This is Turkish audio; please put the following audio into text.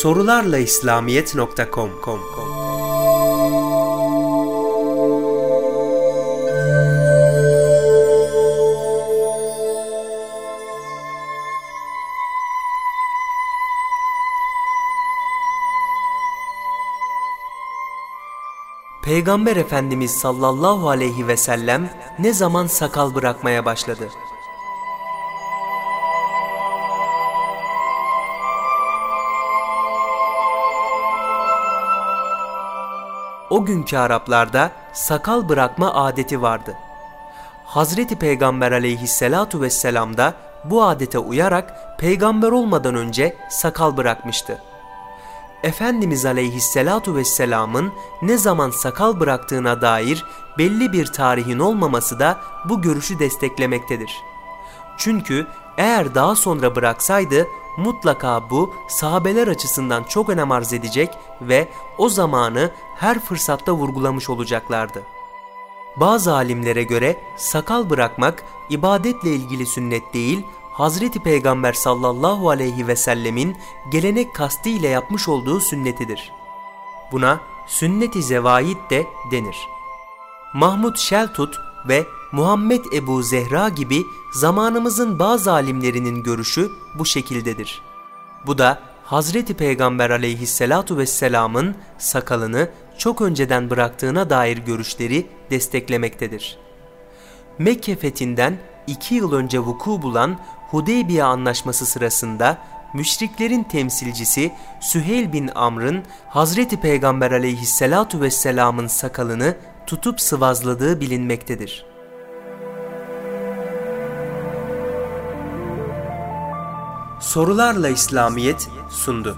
Sorularla İslamiyet.com Peygamber Efendimiz sallallahu aleyhi ve sellem ne zaman sakal bırakmaya başladı? O günkü Araplarda sakal bırakma adeti vardı. Hazreti Peygamber aleyhisselatu vesselam da bu adete uyarak peygamber olmadan önce sakal bırakmıştı. Efendimiz aleyhisselatu vesselamın ne zaman sakal bıraktığına dair belli bir tarihin olmaması da bu görüşü desteklemektedir. Çünkü eğer daha sonra bıraksaydı mutlaka bu sahabeler açısından çok önem arz edecek ve o zamanı her fırsatta vurgulamış olacaklardı. Bazı alimlere göre sakal bırakmak ibadetle ilgili sünnet değil, Hazreti Peygamber sallallahu aleyhi ve sellemin gelenek kastı ile yapmış olduğu sünnetidir. Buna sünnet-i zevaid de denir. Mahmud Şeltut ve Muhammed Ebu Zehra gibi zamanımızın bazı alimlerinin görüşü bu şekildedir. Bu da Hazreti Peygamber aleyhissalatu vesselamın sakalını çok önceden bıraktığına dair görüşleri desteklemektedir. Mekke fethinden iki yıl önce vuku bulan Hudeybiye anlaşması sırasında müşriklerin temsilcisi Süheyl bin Amr'ın Hazreti Peygamber aleyhissalatu vesselamın sakalını tutup sıvazladığı bilinmektedir. Sorularla İslamiyet sundu.